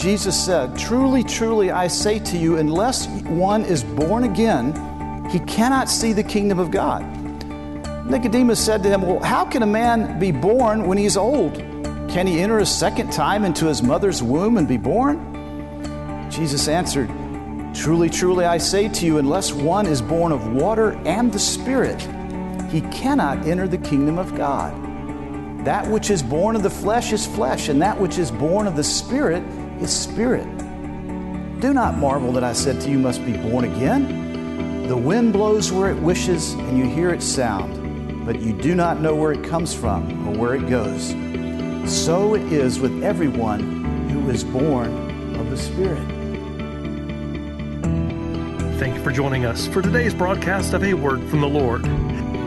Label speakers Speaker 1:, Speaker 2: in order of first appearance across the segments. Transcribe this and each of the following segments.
Speaker 1: Jesus said, Truly, truly, I say to you, unless one is born again, he cannot see the kingdom of God. Nicodemus said to him, Well, how can a man be born when he's old? Can he enter a second time into his mother's womb and be born? Jesus answered, Truly, truly, I say to you, unless one is born of water and the Spirit, he cannot enter the kingdom of God. That which is born of the flesh is flesh, and that which is born of the Spirit is spirit. Do not marvel that I said to you, must be born again. The wind blows where it wishes, and you hear its sound, but you do not know where it comes from or where it goes. So it is with everyone who is born of the Spirit.
Speaker 2: Thank you for joining us for today's broadcast of A Word from the Lord.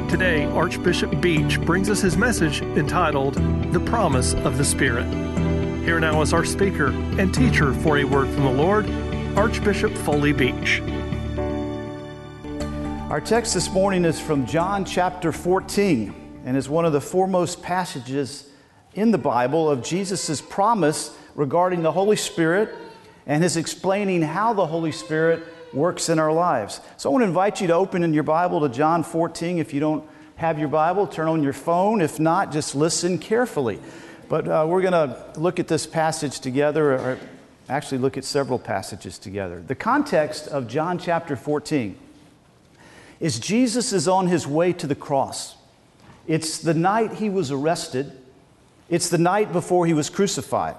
Speaker 2: Today, Archbishop Beach brings us his message entitled The Promise of the Spirit. Here now is our speaker and teacher for a word from the Lord, Archbishop Foley Beach.
Speaker 1: Our text this morning is from John chapter 14 and is one of the foremost passages in the Bible of Jesus' promise regarding the Holy Spirit and his explaining how the Holy Spirit works in our lives. So I want to invite you to open in your Bible to John 14. If you don't have your Bible, turn on your phone. If not, just listen carefully. But uh, we're going to look at this passage together, or actually look at several passages together. The context of John chapter 14 is Jesus is on his way to the cross. It's the night he was arrested, it's the night before he was crucified.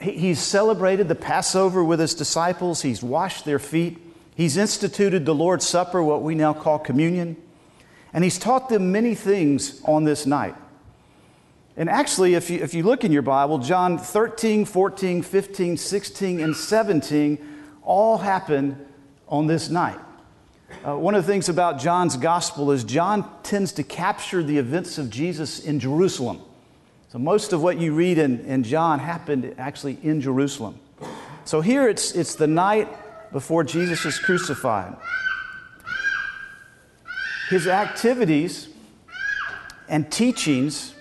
Speaker 1: He's celebrated the Passover with his disciples, he's washed their feet, he's instituted the Lord's Supper, what we now call communion, and he's taught them many things on this night. And actually, if you, if you look in your Bible, John 13, 14, 15, 16, and 17 all happen on this night. Uh, one of the things about John's gospel is John tends to capture the events of Jesus in Jerusalem. So most of what you read in, in John happened actually in Jerusalem. So here it's, it's the night before Jesus is crucified. His activities and teachings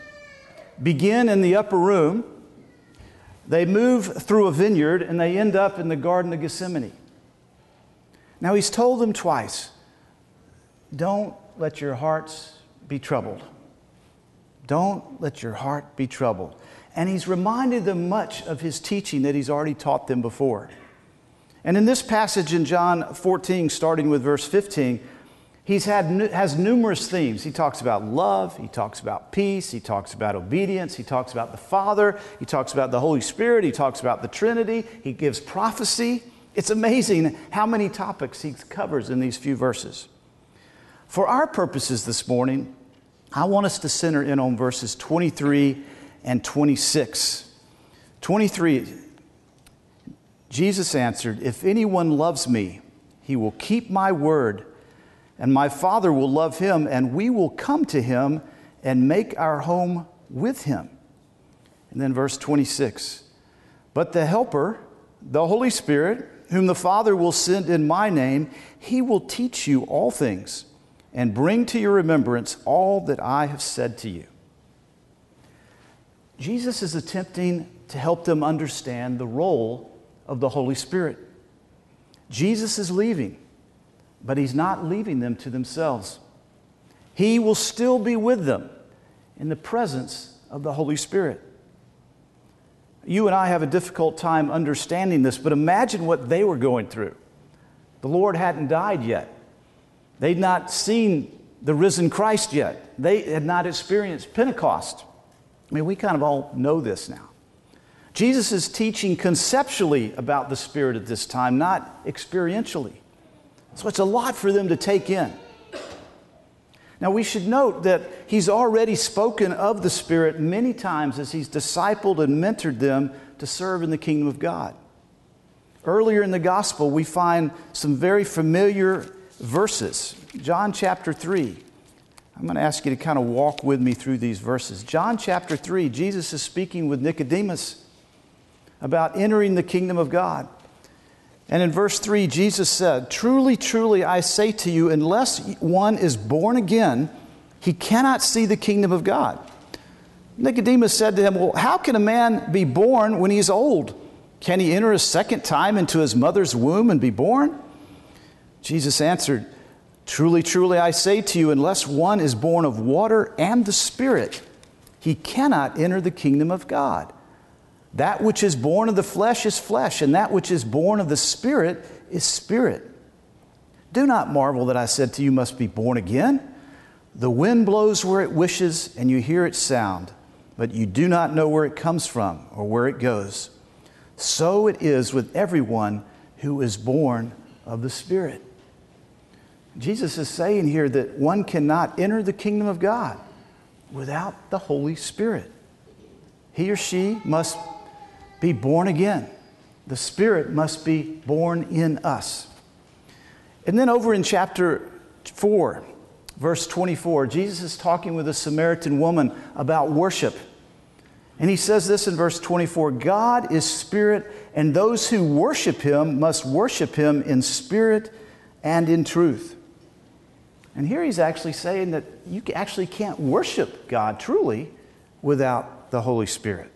Speaker 1: begin in the upper room, they move through a vineyard, and they end up in the Garden of Gethsemane. Now, he's told them twice don't let your hearts be troubled. Don't let your heart be troubled. And he's reminded them much of his teaching that he's already taught them before. And in this passage in John 14, starting with verse 15, He's had, has numerous themes. He talks about love, he talks about peace, he talks about obedience, he talks about the Father, he talks about the Holy Spirit, he talks about the Trinity, he gives prophecy. It's amazing how many topics he covers in these few verses. For our purposes this morning, I want us to center in on verses 23 and 26. 23, Jesus answered, If anyone loves me, he will keep my word and my Father will love him, and we will come to him and make our home with him. And then verse 26 But the Helper, the Holy Spirit, whom the Father will send in my name, he will teach you all things and bring to your remembrance all that I have said to you. Jesus is attempting to help them understand the role of the Holy Spirit. Jesus is leaving but he's not leaving them to themselves. He will still be with them in the presence of the Holy Spirit. You and I have a difficult time understanding this, but imagine what they were going through. The Lord hadn't died yet. They'd not seen the risen Christ yet. They had not experienced Pentecost. I mean, we kind of all know this now. Jesus is teaching conceptually about the Spirit at this time, not experientially. So it's a lot for them to take in. Now, we should note that he's already spoken of the Spirit many times as he's discipled and mentored them to serve in the kingdom of God. Earlier in the gospel, we find some very familiar verses. John chapter 3. I'm going to ask you to kind of walk with me through these verses. John chapter 3, Jesus is speaking with Nicodemus about entering the kingdom of God. And in verse 3, Jesus said, Truly, truly, I say to you, unless one is born again, he cannot see the kingdom of God. Nicodemus said to him, Well, how can a man be born when he's old? Can he enter a second time into his mother's womb and be born? Jesus answered, Truly, truly, I say to you, unless one is born of water and the Spirit, he cannot enter the kingdom of God. That which is born of the flesh is flesh, and that which is born of the Spirit is spirit. Do not marvel that I said to you, must be born again. The wind blows where it wishes, and you hear its sound, but you do not know where it comes from or where it goes. So it is with everyone who is born of the Spirit. Jesus is saying here that one cannot enter the kingdom of God without the Holy Spirit. He or she must be born again. The Spirit must be born in us. And then over in chapter 4, verse 24, Jesus is talking with a Samaritan woman about worship. And he says this in verse 24 God is spirit, and those who worship him must worship him in spirit and in truth. And here he's actually saying that you actually can't worship God truly without the Holy Spirit.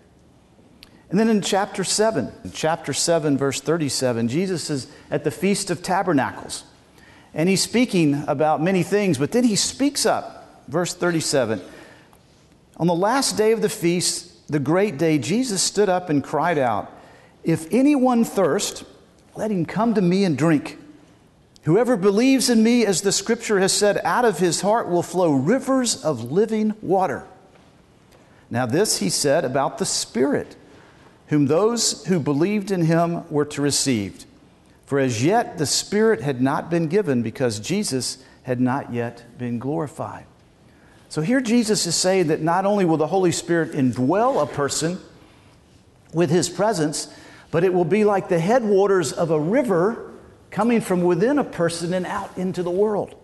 Speaker 1: And then in chapter 7, chapter 7, verse 37, Jesus is at the Feast of Tabernacles. And he's speaking about many things, but then he speaks up. Verse 37 On the last day of the feast, the great day, Jesus stood up and cried out, If anyone thirst, let him come to me and drink. Whoever believes in me, as the scripture has said, out of his heart will flow rivers of living water. Now, this he said about the Spirit, whom those who believed in him were to receive. For as yet the Spirit had not been given because Jesus had not yet been glorified. So here Jesus is saying that not only will the Holy Spirit indwell a person with his presence, but it will be like the headwaters of a river coming from within a person and out into the world.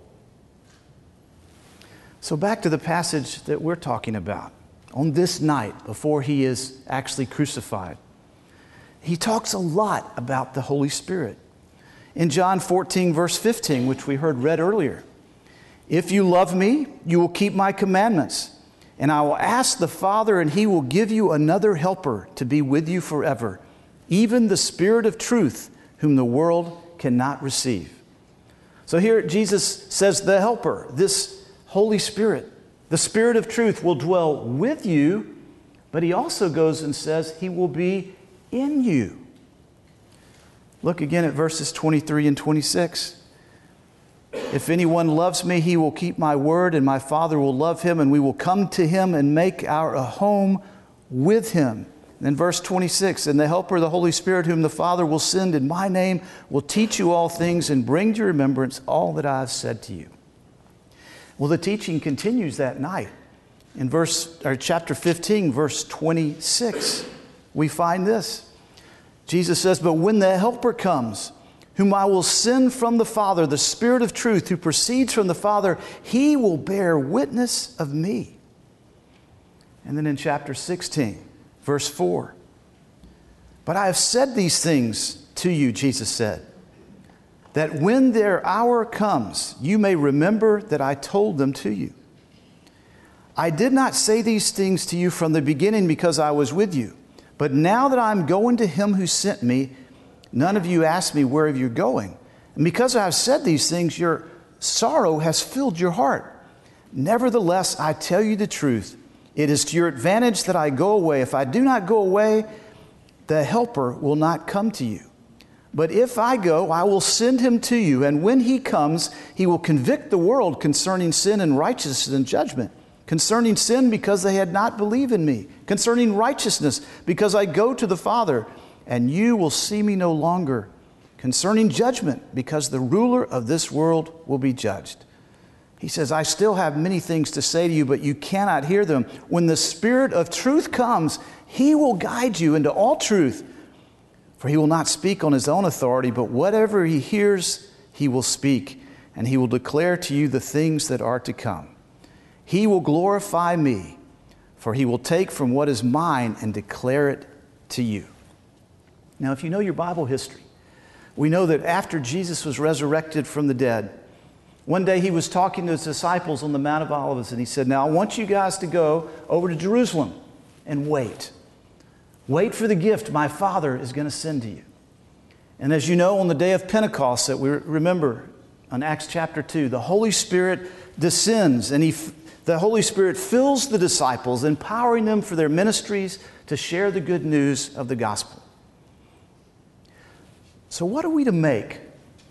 Speaker 1: So, back to the passage that we're talking about. On this night, before he is actually crucified, he talks a lot about the Holy Spirit. In John 14, verse 15, which we heard read earlier, if you love me, you will keep my commandments. And I will ask the Father, and he will give you another helper to be with you forever, even the Spirit of truth, whom the world cannot receive. So here Jesus says, the Helper, this Holy Spirit, the Spirit of truth will dwell with you, but he also goes and says he will be in you. Look again at verses 23 and 26. If anyone loves me, he will keep my word, and my Father will love him, and we will come to him and make our home with him. Then, verse 26 And the Helper, the Holy Spirit, whom the Father will send in my name, will teach you all things and bring to remembrance all that I have said to you. Well, the teaching continues that night. In verse, or chapter 15, verse 26, we find this. Jesus says, But when the Helper comes, whom I will send from the Father, the Spirit of truth, who proceeds from the Father, he will bear witness of me. And then in chapter 16, Verse 4 But I have said these things to you, Jesus said, that when their hour comes, you may remember that I told them to you. I did not say these things to you from the beginning because I was with you. But now that I'm going to him who sent me, none of you ask me where you're going. And because I have said these things, your sorrow has filled your heart. Nevertheless, I tell you the truth. It is to your advantage that I go away. If I do not go away, the Helper will not come to you. But if I go, I will send him to you. And when he comes, he will convict the world concerning sin and righteousness and judgment. Concerning sin, because they had not believed in me. Concerning righteousness, because I go to the Father, and you will see me no longer. Concerning judgment, because the ruler of this world will be judged. He says, I still have many things to say to you, but you cannot hear them. When the Spirit of truth comes, he will guide you into all truth. For he will not speak on his own authority, but whatever he hears, he will speak, and he will declare to you the things that are to come. He will glorify me, for he will take from what is mine and declare it to you. Now, if you know your Bible history, we know that after Jesus was resurrected from the dead, one day he was talking to his disciples on the Mount of Olives, and he said, Now I want you guys to go over to Jerusalem and wait. Wait for the gift my Father is going to send to you. And as you know, on the day of Pentecost that we remember on Acts chapter 2, the Holy Spirit descends and he, the Holy Spirit fills the disciples, empowering them for their ministries to share the good news of the gospel. So, what are we to make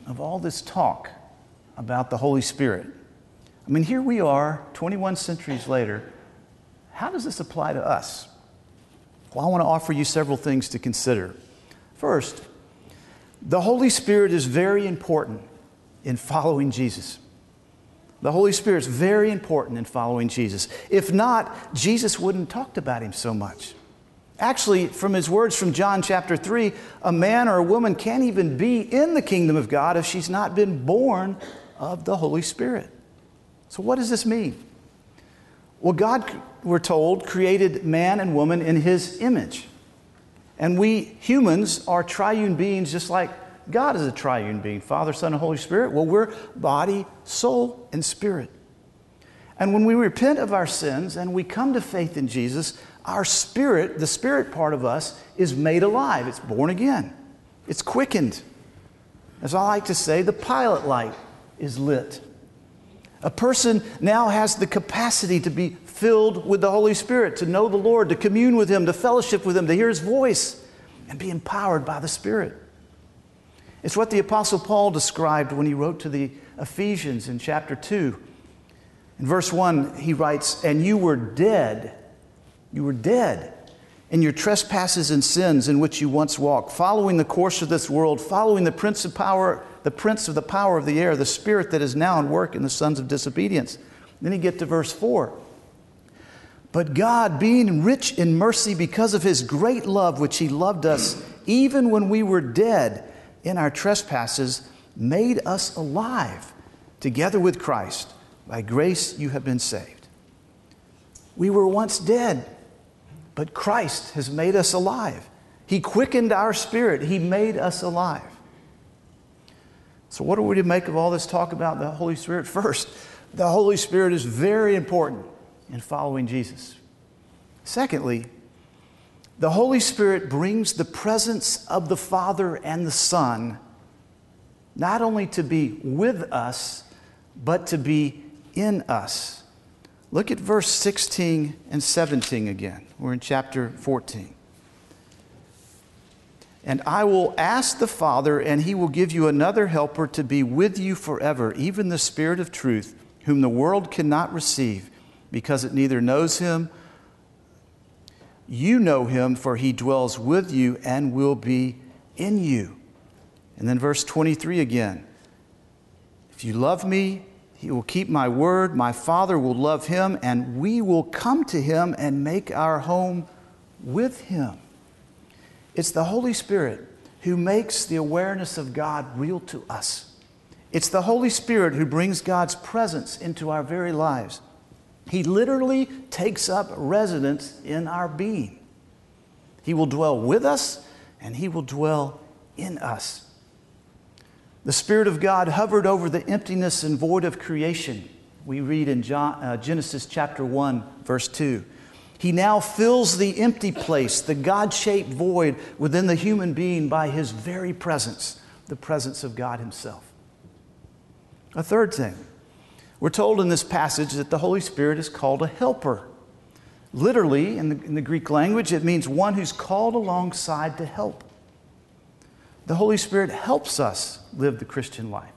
Speaker 1: of all this talk about the Holy Spirit? I mean, here we are, 21 centuries later. How does this apply to us? Well, I want to offer you several things to consider. First, the Holy Spirit is very important in following Jesus. The Holy Spirit is very important in following Jesus. If not, Jesus wouldn't have talked about him so much. Actually, from his words from John chapter 3, a man or a woman can't even be in the kingdom of God if she's not been born of the Holy Spirit. So, what does this mean? Well, God, we're told, created man and woman in his image. And we humans are triune beings just like God is a triune being Father, Son, and Holy Spirit. Well, we're body, soul, and spirit. And when we repent of our sins and we come to faith in Jesus, our spirit, the spirit part of us, is made alive. It's born again, it's quickened. As I like to say, the pilot light is lit. A person now has the capacity to be filled with the Holy Spirit, to know the Lord, to commune with Him, to fellowship with Him, to hear His voice, and be empowered by the Spirit. It's what the Apostle Paul described when he wrote to the Ephesians in chapter 2. In verse 1, he writes, And you were dead. You were dead in your trespasses and sins in which you once walked, following the course of this world, following the prince of power, the prince of the power of the air, the spirit that is now at work in the sons of disobedience. Then you get to verse 4. But God, being rich in mercy because of his great love which he loved us, even when we were dead, in our trespasses made us alive together with Christ. By grace you have been saved. We were once dead, but Christ has made us alive. He quickened our spirit, He made us alive. So, what are we to make of all this talk about the Holy Spirit? First, the Holy Spirit is very important in following Jesus. Secondly, the Holy Spirit brings the presence of the Father and the Son not only to be with us, but to be in us. Look at verse 16 and 17 again. We're in chapter 14. And I will ask the Father, and he will give you another helper to be with you forever, even the Spirit of truth, whom the world cannot receive, because it neither knows him you know him, for he dwells with you and will be in you. And then verse 23 again. If you love me, he will keep my word. My Father will love him, and we will come to him and make our home with him. It's the Holy Spirit who makes the awareness of God real to us. It's the Holy Spirit who brings God's presence into our very lives. He literally takes up residence in our being. He will dwell with us and He will dwell in us. The Spirit of God hovered over the emptiness and void of creation. We read in uh, Genesis chapter 1, verse 2. He now fills the empty place, the God shaped void within the human being by His very presence, the presence of God Himself. A third thing, we're told in this passage that the Holy Spirit is called a helper. Literally, in the, in the, Greek language, it means one who's called alongside to help. The Holy Spirit helps us live the Christian life.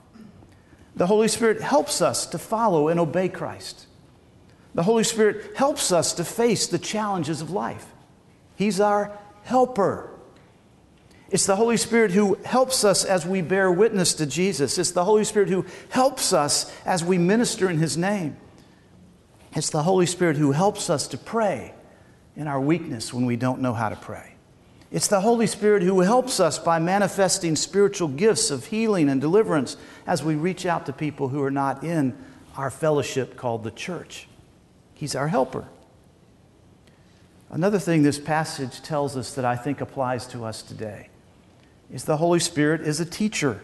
Speaker 1: The Holy Spirit helps us to follow and obey Christ. The Holy Spirit helps us to face the challenges of life. He's our helper. It's the Holy Spirit who helps us as we bear witness to Jesus. It's the Holy Spirit who helps us as we minister in His name. It's the Holy Spirit who helps us to pray in our weakness when we don't know how to pray. It's the Holy Spirit who helps us by manifesting spiritual gifts of healing and deliverance as we reach out to people who are not in our fellowship called the church. He's our helper. Another thing this passage tells us that I think applies to us today is the Holy Spirit is a teacher.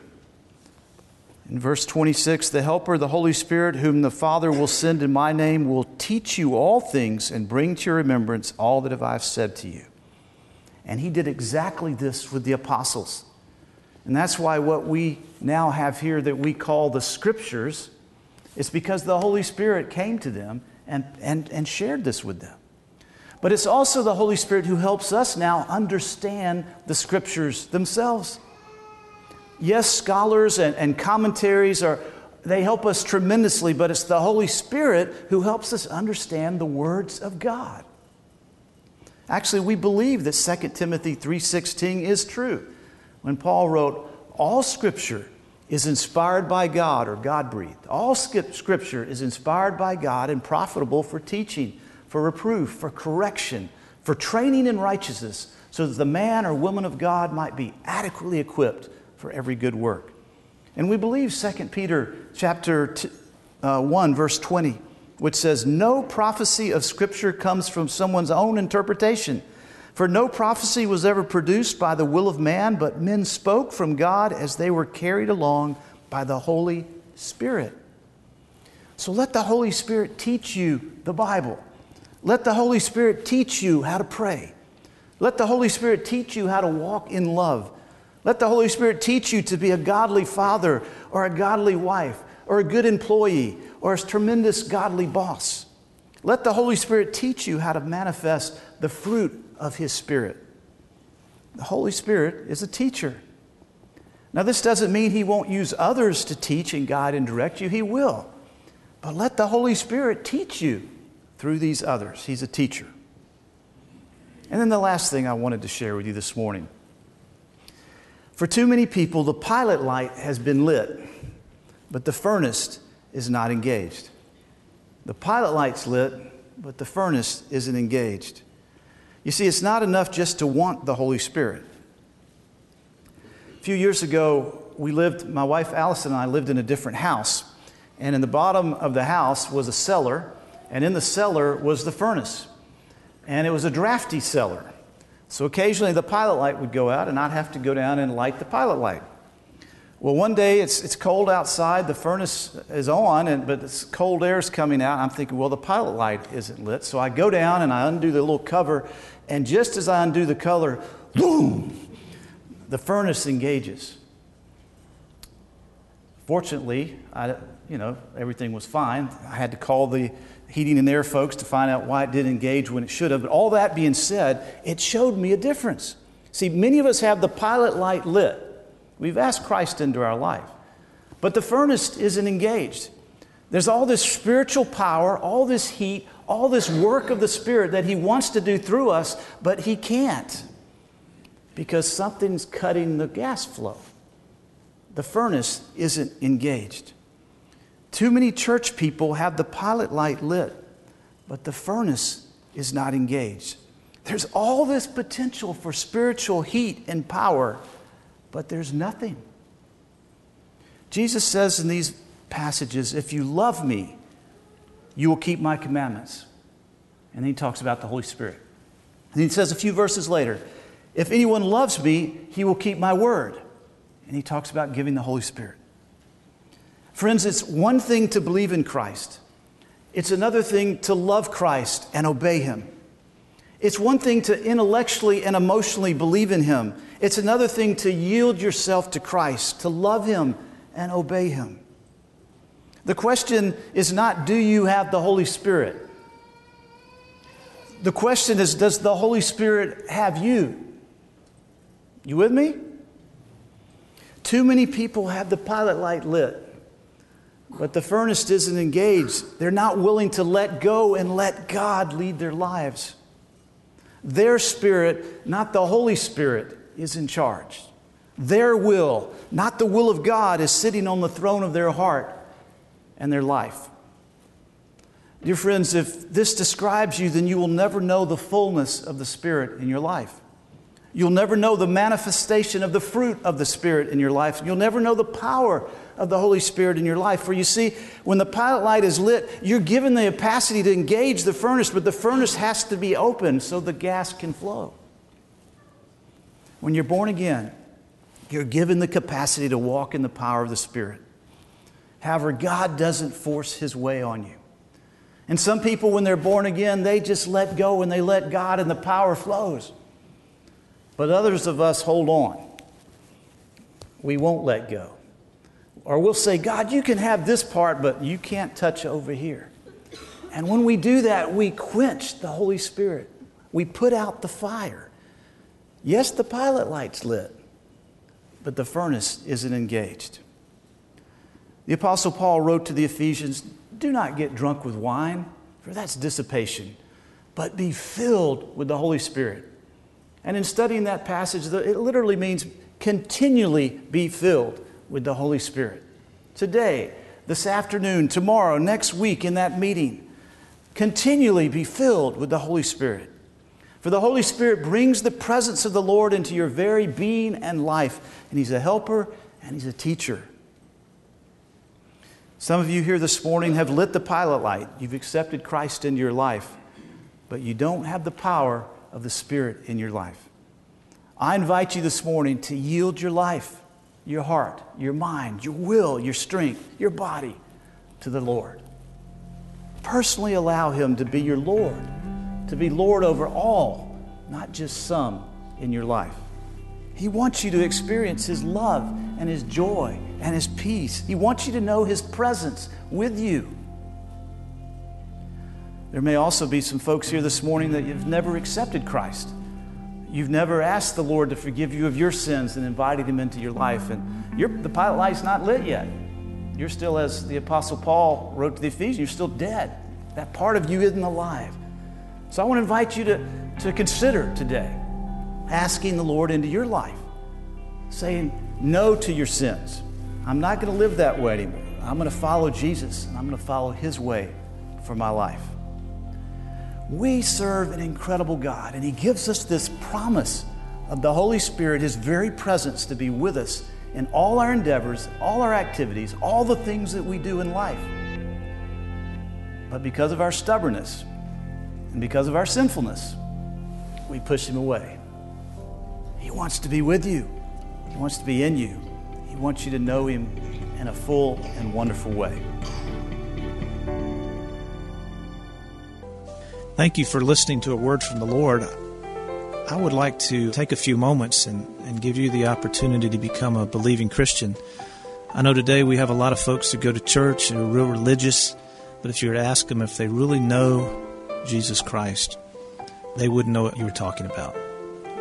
Speaker 1: In verse 26, the Helper, the Holy Spirit, whom the Father will send in my name, will teach you all things and bring to your remembrance all that I have said to you. And he did exactly this with the apostles. And that's why what we now have here that we call the scriptures is because the Holy Spirit came to them and, and, and shared this with them. But it's also the Holy Spirit who helps us now understand the scriptures themselves. Yes, scholars and, and commentaries are, they help us tremendously, but it's the Holy Spirit who helps us understand the words of God. Actually, we believe that 2 Timothy 3:16 is true. When Paul wrote, "All scripture is inspired by God or God breathed. All scripture is inspired by God and profitable for teaching, for reproof, for correction, for training in righteousness, so that the man or woman of God might be adequately equipped for every good work. And we believe 2 Peter chapter two, uh, 1 verse 20, which says no prophecy of scripture comes from someone's own interpretation. For no prophecy was ever produced by the will of man, but men spoke from God as they were carried along by the Holy Spirit. So let the Holy Spirit teach you the Bible. Let the Holy Spirit teach you how to pray. Let the Holy Spirit teach you how to walk in love. Let the Holy Spirit teach you to be a godly father or a godly wife or a good employee or a tremendous godly boss. Let the Holy Spirit teach you how to manifest the fruit of His Spirit. The Holy Spirit is a teacher. Now, this doesn't mean He won't use others to teach and guide and direct you, He will. But let the Holy Spirit teach you through these others. He's a teacher. And then the last thing I wanted to share with you this morning. For too many people, the pilot light has been lit, but the furnace is not engaged. The pilot light's lit, but the furnace isn't engaged. You see, it's not enough just to want the Holy Spirit. A few years ago, we lived, my wife Allison and I lived in a different house. And in the bottom of the house was a cellar and in the cellar was the furnace. And it was a drafty cellar. So occasionally the pilot light would go out, and I'd have to go down and light the pilot light. Well, one day it's, it's cold outside, the furnace is on, and, but it's cold air is coming out. I'm thinking, well, the pilot light isn't lit. So I go down and I undo the little cover, and just as I undo the color, boom, the furnace engages. Fortunately, I, you know, everything was fine. I had to call the heating and air folks to find out why it didn't engage when it should have. But all that being said, it showed me a difference. See, many of us have the pilot light lit. We've asked Christ into our life, but the furnace isn't engaged. There's all this spiritual power, all this heat, all this work of the Spirit that He wants to do through us, but He can't because something's cutting the gas flow. The furnace isn't engaged. Too many church people have the pilot light lit, but the furnace is not engaged. There's all this potential for spiritual heat and power, but there's nothing. Jesus says in these passages, If you love me, you will keep my commandments. And then he talks about the Holy Spirit. And he says a few verses later, If anyone loves me, he will keep my word. And he talks about giving the Holy Spirit. Friends, it's one thing to believe in Christ, it's another thing to love Christ and obey Him. It's one thing to intellectually and emotionally believe in Him, it's another thing to yield yourself to Christ, to love Him and obey Him. The question is not, do you have the Holy Spirit? The question is, does the Holy Spirit have you? You with me? Too many people have the pilot light lit. But the furnace isn't engaged. They're not willing to let go and let God lead their lives. Their spirit, not the Holy Spirit, is in charge. Their will, not the will of God, is sitting on the throne of their heart and their life. Dear friends, if this describes you, then you will never know the fullness of the Spirit in your life. You'll never know the manifestation of the fruit of the Spirit in your life. You'll never know the power of the Holy Spirit in your life. For you see, when the pilot light is lit, you're given the capacity to engage the furnace, but the furnace has to be open so the gas can flow. When you're born again, you're given the capacity to walk in the power of the Spirit. However, God doesn't force His way on you. And some people, when they're born again, they just let go and they let God and the power flows. But others of us hold on. We won't let go. Or we'll say, God, you can have this part, but you can't touch over here. And when we do that, we quench the Holy Spirit. We put out the fire. Yes, the pilot light's lit, but the furnace isn't engaged. The Apostle Paul wrote to the Ephesians Do not get drunk with wine, for that's dissipation, but be filled with the Holy Spirit. And in studying that passage, it literally means continually be filled with the Holy Spirit. Today, this afternoon, tomorrow, next week in that meeting, continually be filled with the Holy Spirit. For the Holy Spirit brings the presence of the Lord into your very being and life, and He's a helper and He's a teacher. Some of you here this morning have lit the pilot light. You've accepted Christ in your life, but you don't have the power of the Spirit in your life. I invite you this morning to yield your life, your heart, your mind, your will, your strength, your body to the Lord. Personally allow Him to be your Lord, to be Lord over all, not just some in your life. He wants you to experience His love and His joy and His peace. He wants you to know His presence with you. There may also be some folks here this morning that you've never accepted Christ. You've never asked the Lord to forgive you of your sins and invited Him into your life, and the pilot light's not lit yet. You're still, as the Apostle Paul wrote to the Ephesians, you're still dead. That part of you isn't alive. So I want to invite you to, to consider today asking the Lord into your life, saying no to your sins. I'm not going to live that way anymore. I'm going to follow Jesus, and I'm going to follow His way for my life. We serve an incredible God, and He gives us this promise of the Holy Spirit, His very presence, to be with us in all our endeavors, all our activities, all the things that we do in life. But because of our stubbornness and because of our sinfulness, we push Him away. He wants to be with you, He wants to be in you, He wants you to know Him in a full and wonderful way.
Speaker 3: Thank you for listening to a word from the Lord. I would like to take a few moments and, and give you the opportunity to become a believing Christian. I know today we have a lot of folks that go to church and are real religious, but if you were to ask them if they really know Jesus Christ, they wouldn't know what you were talking about.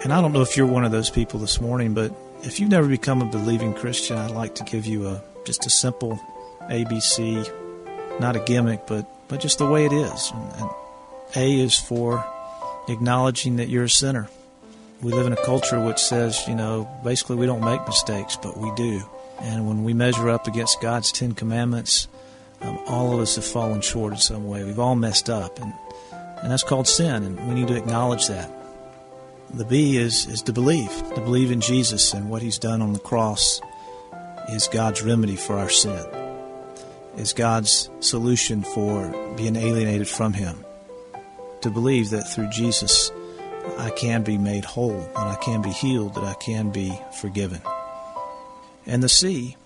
Speaker 3: And I don't know if you're one of those people this morning, but if you've never become a believing Christian, I'd like to give you a just a simple ABC, not a gimmick, but but just the way it is. And, a is for acknowledging that you're a sinner. We live in a culture which says, you know, basically we don't make mistakes, but we do. And when we measure up against God's Ten Commandments, um, all of us have fallen short in some way. We've all messed up, and and that's called sin, and we need to acknowledge that. The B is is to believe, to believe in Jesus and what He's done on the cross is God's remedy for our sin, is God's solution for being alienated from Him to believe that through Jesus I can be made whole and I can be healed, that I can be forgiven. And the C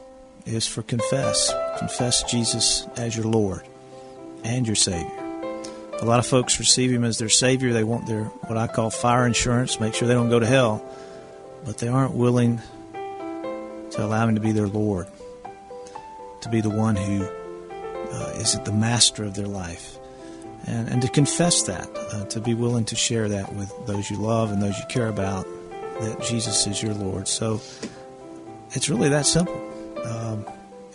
Speaker 3: is for confess. Confess Jesus as your Lord and your Savior. A lot of folks receive Him as their Savior. They want their, what I call fire insurance, make sure they don't go to hell, but they aren't willing to allow Him to be their Lord, to be the one who uh, is the master of their life and, and to confess that, uh, to be willing to share that with those you love and those you care about, that Jesus is your Lord. So it's really that simple, um,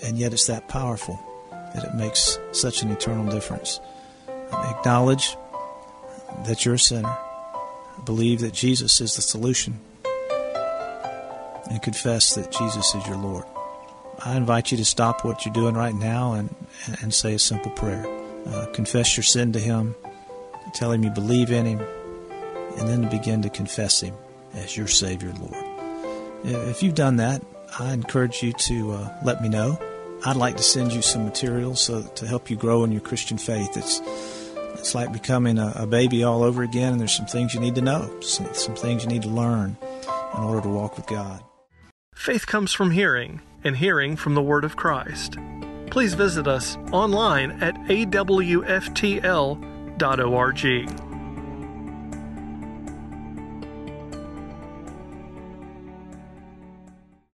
Speaker 3: and yet it's that powerful that it makes such an eternal difference. Um, acknowledge that you're a sinner, believe that Jesus is the solution, and confess that Jesus is your Lord. I invite you to stop what you're doing right now and, and say a simple prayer. Uh, confess your sin to Him, tell Him you believe in Him, and then to begin to confess Him as your Savior, Lord. If you've done that, I encourage you to uh, let me know. I'd like to send you some materials so, to help you grow in your Christian faith. It's it's like becoming a, a, baby all over again, and there's some things you need to know, some, some things you need to learn in order to walk with God.
Speaker 2: Faith comes from hearing, and hearing from the Word of Christ please visit us online at awftl.org.